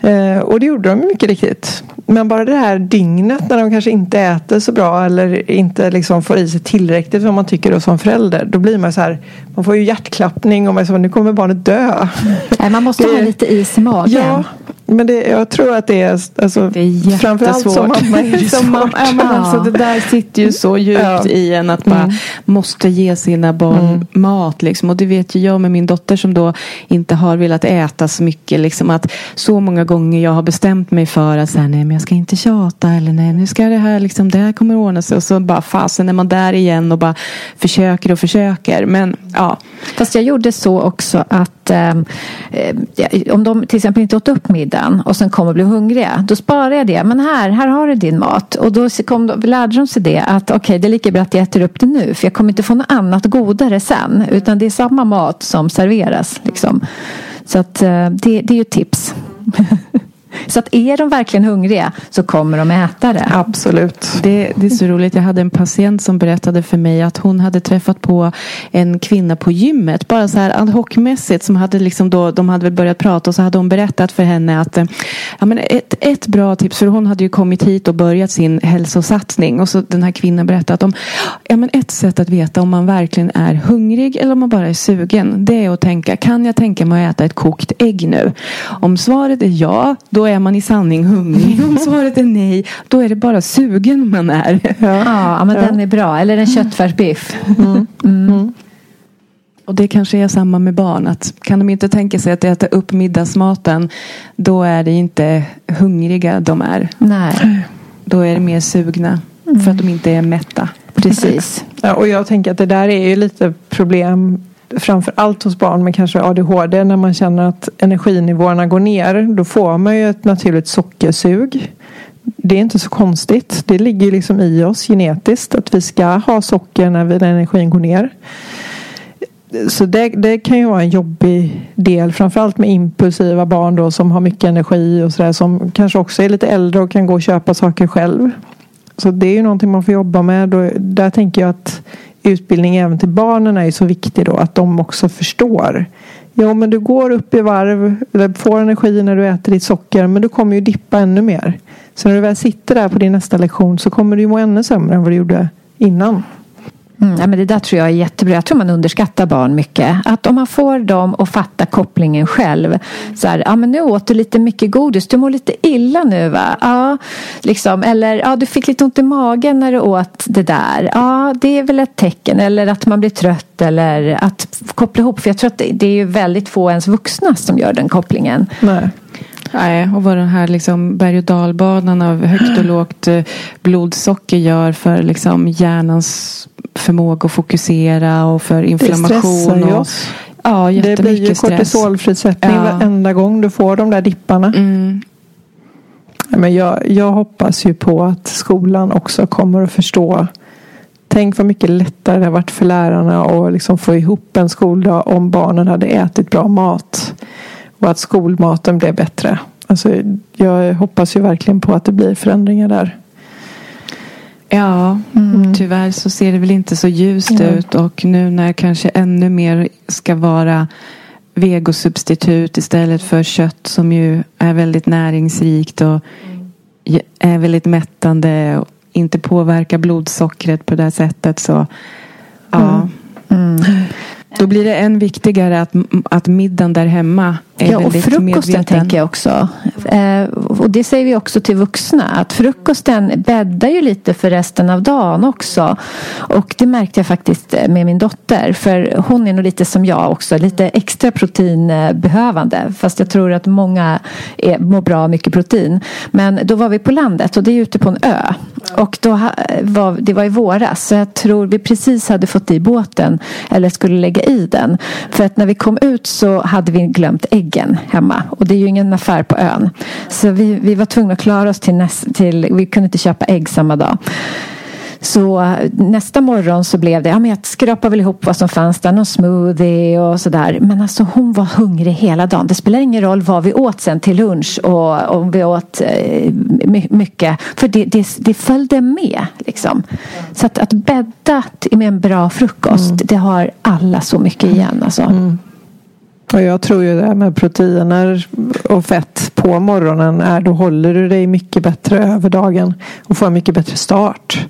Eh, och det gjorde de mycket riktigt. Men bara det här dygnet när de kanske inte äter så bra eller inte liksom får i sig tillräckligt vad man tycker då som förälder. Då blir man så här, man får ju hjärtklappning och man så, nu kommer barnet dö. Nej, man måste ha lite is i magen. Ja, men det, jag tror att det är, alltså, det är framförallt som mamma som svårt. ja, men alltså, det där sitter ju så djupt Ja. i en att bara Mm. måste ge sina barn Mm. mat. Liksom. Och det vet ju jag med min dotter som då inte har velat äta så mycket. Liksom, att så många gånger jag har bestämt mig för att så här, nej men jag ska inte tjata eller nej nu ska det här liksom, det här kommer ordna sig. Och så bara fasen är man där igen och bara försöker och försöker. Men ja, Fast jag gjorde så också att att ehm, eh, om de till exempel inte åt upp middagen och sen kom och blev hungriga. Då sparar jag det. Men här, här har du din mat. Och då kom de, lärde de sig det att okej det är lika bra att jag äter upp det nu. För jag kommer inte få något annat godare sen. Utan det är samma mat som serveras. Liksom. Så att eh, det, det är ju ett tips. Så att är de verkligen hungriga så kommer de äta det. Absolut. Det, det är så roligt. Jag hade en patient som berättade för mig att hon hade träffat på en kvinna på gymmet. Bara så här ad hoc-mässigt. Som hade liksom då, de hade väl börjat prata och så hade hon berättat för henne att eh, ja, men ett, ett bra tips. För hon hade ju kommit hit och börjat sin hälsosatsning. Och så den här kvinnan berättade att om, ja, men ett sätt att veta om man verkligen är hungrig eller om man bara är sugen. Det är att tänka, kan jag tänka mig att äta ett kokt ägg nu? Om svaret är ja, då är man i sanning hungrig. Om svaret är nej, då är det bara sugen man är. Ja, men den är bra. Eller en köttfärsbiff. Och det kanske är samma med barn. Att kan de inte tänka sig att äta upp middagsmaten då är det inte hungriga de är. Nej, Då är det mer sugna. För att de inte är mätta. precis. Ja, och jag tänker att det där är ju lite problem framför allt hos barn med kanske ADHD när man känner att energinivåerna går ner. Då får man ju ett naturligt sockersug. Det är inte så konstigt. Det ligger liksom i oss genetiskt att vi ska ha socker när vi- när energin går ner. Så det, det kan ju vara en jobbig del framförallt med impulsiva barn då som har mycket energi och sådär som kanske också är lite äldre och kan gå och köpa saker själv. Så det är ju någonting man får jobba med. Då, där tänker jag att utbildning även till barnen är ju så viktig då. Att de också förstår. Jo men du går upp i varv. Eller får energi när du äter ditt socker. Men du kommer ju dippa ännu mer. Så när du väl sitter där på din nästa lektion så kommer du ju må ännu sämre än vad du gjorde innan. Mm, ja, men det där tror jag är jättebra. Jag tror man underskattar barn mycket. Att om man får dem att fatta kopplingen själv. Så här, ja men nu åt du lite mycket godis. Du mår lite illa nu va? Ja, liksom. Eller ja, du fick lite ont i magen när du åt det där. Ja, det är väl ett tecken. Eller att man blir trött. Eller att koppla ihop. För jag tror att det, är väldigt få ens vuxna som gör den kopplingen. Nej. Nej, och vad den här liksom berg och dalbanan av högt och lågt eh, blodsocker gör för liksom hjärnans förmåga att fokusera och för Det inflammation. ju och. Ja, Det blir ju kortisolfrisättning Ja. varenda gång du får de där dipparna. Mm. Men jag, jag hoppas ju på att skolan också kommer att förstå. Tänk vad mycket lättare det har varit för lärarna att liksom få ihop en skoldag om barnen hade ätit bra mat. Och att skolmaten blev bättre. Alltså, jag hoppas ju verkligen på att det blir förändringar där. Ja, tyvärr så ser det väl inte så ljust Nej. ut. Och nu när kanske ännu mer ska vara vegosubstitut istället för kött som ju är väldigt näringsrikt och är väldigt mättande och inte påverkar blodsockret på det här sättet så ja. Då blir det än viktigare att, att middagen där hemma Ja, och frukosten medveten. tänker jag också. Eh, och det säger vi också till vuxna. Att frukosten bäddar ju lite för resten av dagen också. Och det märkte jag faktiskt med min dotter. För hon är nog lite som jag också. Lite extra proteinbehövande. Fast jag tror att många är, mår bra av mycket protein. Men då var vi på landet och det är ute på en ö. Och då var, det var i våras. Så jag tror vi precis hade fått i båten. Eller skulle lägga i den. För att när vi kom ut så hade vi glömt äggen hemma. Och det är ju ingen affär på ön. Så vi, vi var tvungna att klara oss till, näst, till vi kunde inte köpa ägg samma dag. så nästa morgon så blev det, ja men jag skrapade väl ihop vad som fanns där, någon smoothie och sådär. Men alltså hon var hungrig hela dagen. Det spelar ingen roll vad vi åt sen till lunch och om vi åt eh, mycket. För det, det, det följde med liksom. Så att, att bädda med en bra frukost, mm. det har alla så mycket igen alltså. Mm. Och jag tror ju det här med proteiner och fett på morgonen är då håller du dig mycket bättre över dagen och får en mycket bättre start.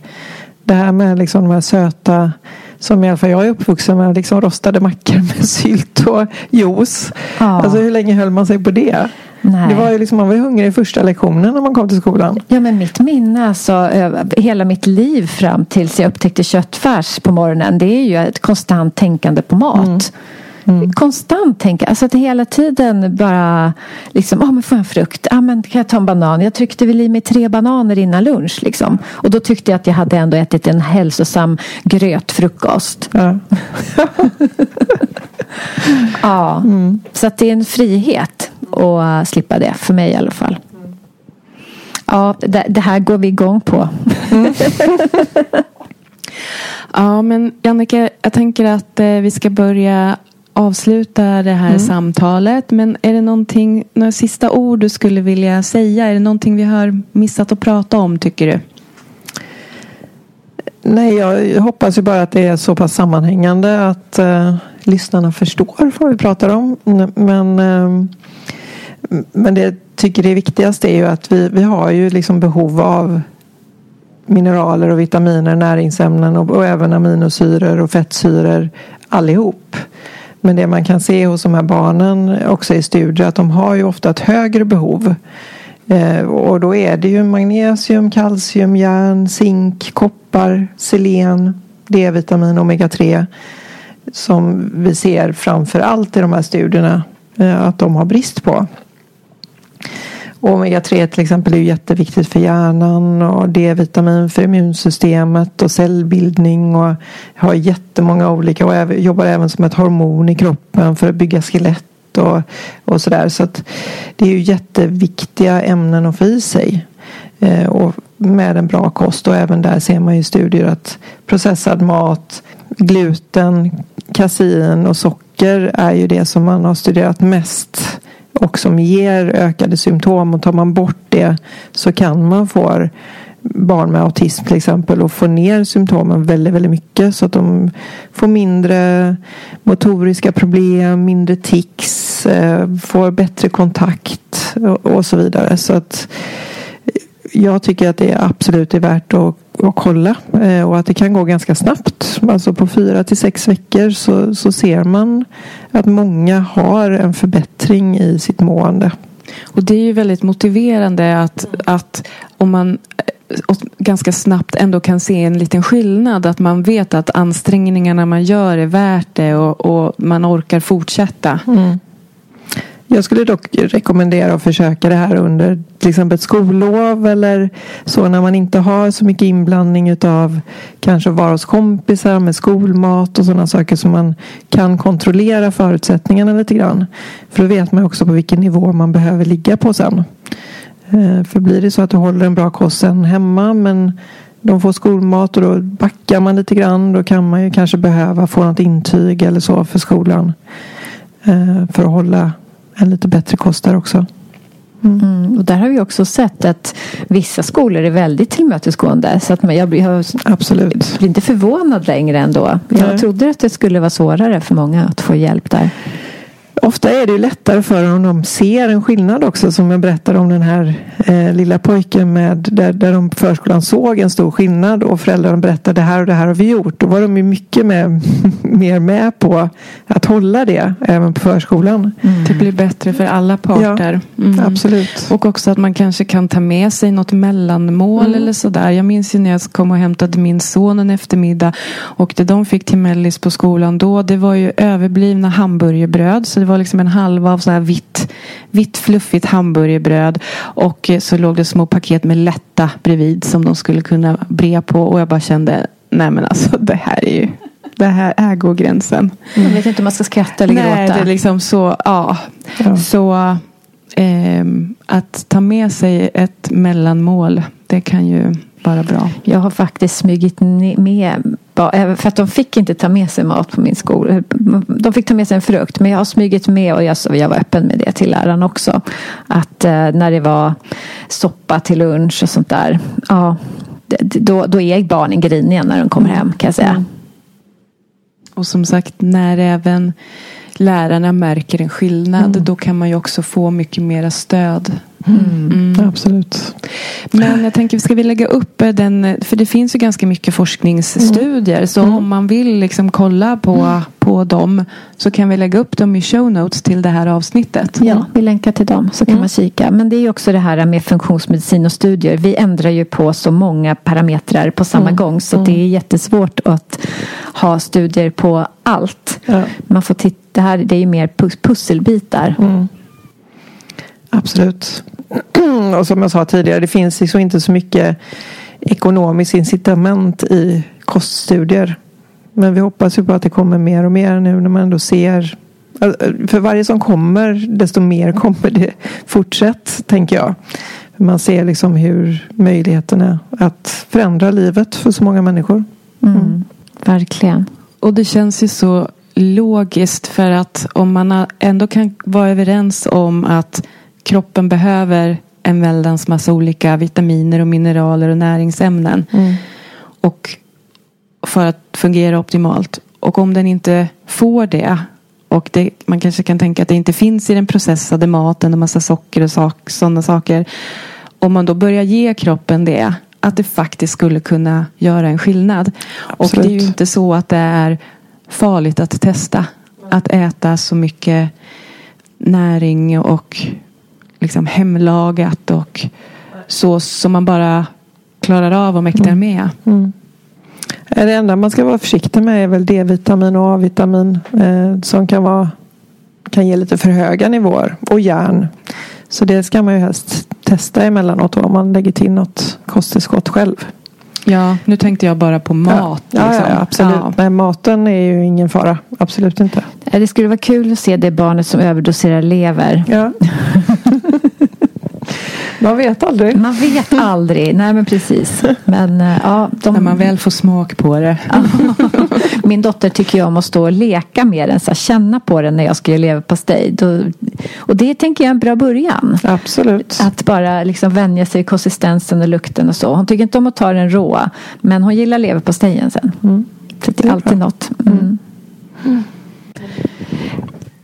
Det här med liksom de här söta som i alla fall jag är uppvuxen med, liksom rostade mackor med sylt och juice. Ja. Alltså hur länge höll man sig på det? Nej. Det var ju liksom, man var ju hungrig i första lektionen när man kom till skolan. Ja men mitt minne alltså, hela mitt liv fram tills jag upptäckte köttfärs på morgonen det är ju ett konstant tänkande på mat. Mm. Mm. Konstant tänka, alltså att hela tiden bara liksom, ah, men får jag en frukt? Ah, men kan jag ta en banan? Jag tryckte väl i mig tre bananer innan lunch liksom. Och då tyckte jag att jag hade ändå ätit en hälsosam grötfrukost. Ja. ja. Mm. Så att det är en frihet att slippa det, för mig i alla fall. Ja, det, det här går vi igång på. Mm. ja, men Jannike, jag tänker att eh, vi ska börja avsluta det här mm. samtalet. Men är det någonting, några sista ord du skulle vilja säga? Är det någonting vi har missat att prata om tycker du? Nej, jag hoppas ju bara att det är så pass sammanhängande att uh, lyssnarna förstår vad vi pratar om. Men, uh, men det jag tycker det viktigaste är ju att vi, vi har ju liksom behov av mineraler och vitaminer, näringsämnen och, och även aminosyror och fettsyror allihop. Men det man kan se hos de här barnen också i studier att de har ju ofta ett högre behov. Eh, och då är det ju magnesium, kalcium, järn, zink, koppar, selen, D-vitamin, omega-3 som vi ser framför allt i de här studierna eh, att de har brist på. Omega-3 till exempel är jätteviktigt för hjärnan och D-vitamin för immunsystemet och cellbildning och har jättemånga olika och jobbar även som ett hormon i kroppen för att bygga skelett och, och sådär. Så att det är ju jätteviktiga ämnen att få i sig. Eh, och med en bra kost och även där ser man ju studier att processad mat, gluten, kasein och socker är ju det som man har studerat mest och som ger ökade symptom. Och tar man bort det så kan man få barn med autism till exempel och få ner symptomen väldigt, väldigt mycket så att de får mindre motoriska problem, mindre tics, eh, får bättre kontakt och så vidare. Så att jag tycker att det absolut är värt att, att kolla eh, och att det kan gå ganska snabbt. Alltså på fyra till sex veckor så, så ser man att många har en förbättring i sitt mående. Och det är ju väldigt motiverande att, att om man eh, ganska snabbt ändå kan se en liten skillnad. Att man vet att ansträngningarna man gör är värt det och, och man orkar fortsätta. Mm. Jag skulle dock rekommendera att försöka det här under till exempel ett skollov eller så när man inte har så mycket inblandning utav kanske vara hos kompisar med skolmat och sådana saker som man kan kontrollera förutsättningarna lite grann. För då vet man också på vilken nivå man behöver ligga på sen. Eh, för blir det så att du håller en bra kost sen hemma men de får skolmat och då backar man lite grann. Då kan man ju kanske behöva få något intyg eller så för skolan. Eh, för att hålla en lite bättre kost där också. Mm. Mm. Och där har vi också sett att vissa skolor är väldigt tillmötesgående. Så att jag, jag Absolut. blir inte förvånad längre ändå. Jag Nej. trodde att det skulle vara svårare för många att få hjälp där ofta är det lättare för dem om de ser en skillnad också. Som jag berättade om den här eh, lilla pojken med där, där de på förskolan såg en stor skillnad och föräldrarna berättade det här och det här har vi gjort. Då var de ju mycket med, mer med på att hålla det även på förskolan. Mm. Det blir bättre för alla parter. Ja, mm. Absolut. Och också att man kanske kan ta med sig något mellanmål mm. eller sådär. Jag minns ju när jag kom och hämtade min son en eftermiddag och det de fick till mellis på skolan då det var ju överblivna hamburgerbröd. Så det var liksom en halva av så här vitt, vitt fluffigt hamburgerbröd. Och så låg det små paket med lätta bredvid som de skulle kunna bre på. Och jag bara kände, nej men alltså det här är ju det här är går gränsen. Mm. Jag vet inte om man ska skratta eller gråta. Nej, det är liksom så, ja. ja. Så eh, att ta med sig ett mellanmål, det kan ju bara bra. Jag har faktiskt smugit med för att de fick inte ta med sig mat på min skola. De fick ta med sig en frukt. Men jag har smugit med och jag, jag var öppen med det till läraren också. Att eh, när det var soppa till lunch och sånt där. Ja, då, då är barnen griniga när de kommer hem kan jag säga. Mm. Och som sagt när även lärarna märker en skillnad. Mm. Då kan man ju också få mycket mera stöd Mm. Mm. Absolut. Men jag tänker, ska vi lägga upp den? För det finns ju ganska mycket forskningsstudier. Mm. Så mm. om man vill liksom kolla på, mm. på dem så kan vi lägga upp dem i show notes till det här avsnittet. Ja, vi länkar till dem så kan mm. man kika. Men det är också det här med funktionsmedicin och studier. Vi ändrar ju på så många parametrar på samma gång. Så det är jättesvårt att ha studier på allt. Ja. Man får titta, det här det är ju mer pusselbitar. Absolut. Och som jag sa tidigare, det finns liksom inte så mycket ekonomiskt incitament i koststudier. Men vi hoppas ju på att det kommer mer och mer nu när man ändå ser för varje som kommer desto mer kommer det fortsätt tänker jag. Man ser liksom hur möjligheterna att förändra livet för så många människor. Mm. Mm. Verkligen. Och det känns ju så logiskt för att om man ändå kan vara överens om att kroppen behöver en väldans massa olika vitaminer och mineraler och näringsämnen. Mm. Och för att fungera optimalt. Och om den inte får det och det, man kanske kan tänka att det inte finns i den processade maten och massa socker och sak, sådana saker. Om man då börjar ge kroppen det att det faktiskt skulle kunna göra en skillnad. Absolut. Och det är ju inte så att det är farligt att testa. Att äta så mycket näring och liksom hemlagat och så som man bara klarar av och mäktar mm. med. Mm. Det enda man ska vara försiktig med är väl D-vitamin och A-vitamin eh, som kan, vara, kan ge lite för höga nivåer och järn. Så det ska man ju helst testa emellanåt om man lägger till något kosttillskott själv. Ja, nu tänkte jag bara på mat. Ja, liksom. ja, ja absolut. Ja. Men maten är ju ingen fara. Absolut inte. Det skulle vara kul att se det barnet som överdoserar lever. Ja. Man vet aldrig. Man vet aldrig. Nej men precis. Men, eh, ja, de... När man väl får smak på det. Min dotter tycker ju om att stå och leka med den. Så här, känna på den när jag ska göra leverpastej. Och det tänker jag är en bra början. Absolut. Att bara liksom vänja sig i konsistensen och lukten och så. Hon tycker inte om att ta den rå. Men hon gillar leverpastejen sen. Mm. Så det är alltid något. Mm. Mm.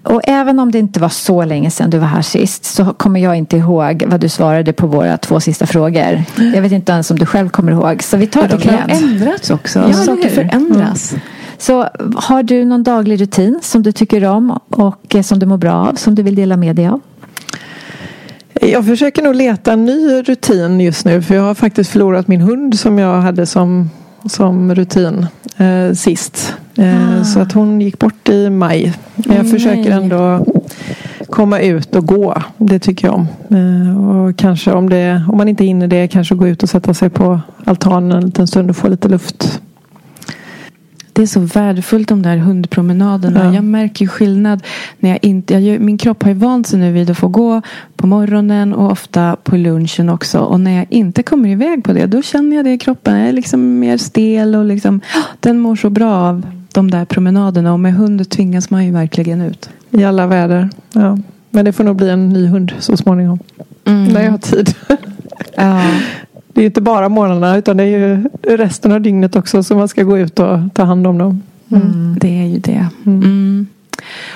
Och även om det inte var så länge sedan du var här sist så kommer jag inte ihåg vad du svarade på våra två sista frågor. Jag vet inte ens om du själv kommer ihåg. Så vi tar ja, dem igen. Det kan ändrats också. Ja, Saker förändras. Mm. Så har du någon daglig rutin som du tycker om och eh, som du mår bra av som du vill dela med dig av? Jag försöker nog leta en ny rutin just nu för jag har faktiskt förlorat min hund som jag hade som, som rutin eh, sist. Eh, ah. Så att hon gick bort i maj. Men jag försöker ändå komma ut och gå. Det tycker jag om. Eh, och kanske om, det, om man inte hinner det kanske gå ut och sätta sig på altanen en liten stund och få lite luft. Det är så värdefullt de där hundpromenaderna. Ja. Jag märker skillnad. När jag inte, jag, min kropp har ju vant sig nu vid att få gå på morgonen och ofta på lunchen också. Och när jag inte kommer iväg på det då känner jag det i kroppen. Jag är liksom mer stel och liksom, den mår så bra av de där promenaderna. Och med hund tvingas man ju verkligen ut. I alla väder. Ja. Men det får nog bli en ny hund så småningom. Mm. När jag har tid. ja. Det är inte bara morgnarna utan det är ju resten av dygnet också som man ska gå ut och ta hand om dem. Mm. Mm. Det är ju det. Mm. mm.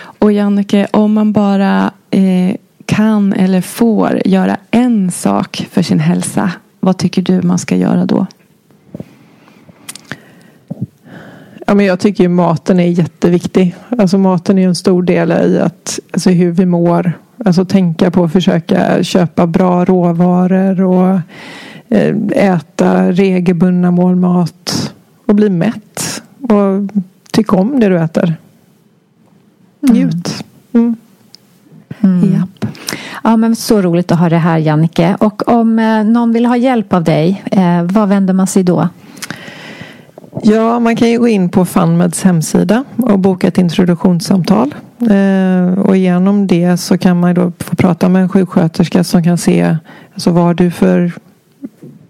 Och Jannike, om man bara eh, kan eller får göra en sak för sin hälsa. Vad tycker du man ska göra då? Ja, men jag tycker ju maten är jätteviktig. Alltså maten är en stor del i att, alltså hur vi mår. Alltså tänka på att försöka köpa bra råvaror och äta regelbundna mål mat och bli mätt. Och tycka om det du äter. Mm. Njut. Mm. Mm. Japp. Ja, men så roligt att ha det här Jannike. Och om eh, någon vill ha hjälp av dig, eh, vad vänder man sig då? Ja, man kan ju gå in på Funmeds hemsida och boka ett introduktionssamtal. Eh, och genom det så kan man då få prata med en sjuksköterska som kan se alltså vad du för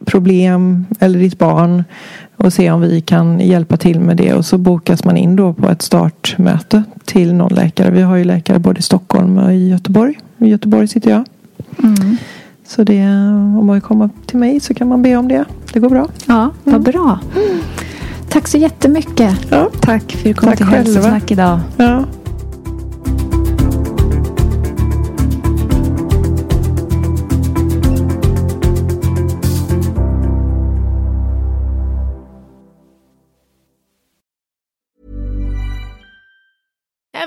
problem eller ditt barn och se om vi kan hjälpa till med det. Och så bokas man in då på ett startmöte till någon läkare. Vi har ju läkare både i Stockholm och i Göteborg. I Göteborg sitter jag. Mm. Så det, om man vill komma till mig så kan man be om det. Det går bra. Ja, vad bra. Tack så jättemycket. Ja. Tack för att du kom Tack till. Hälsosnack idag. Ja.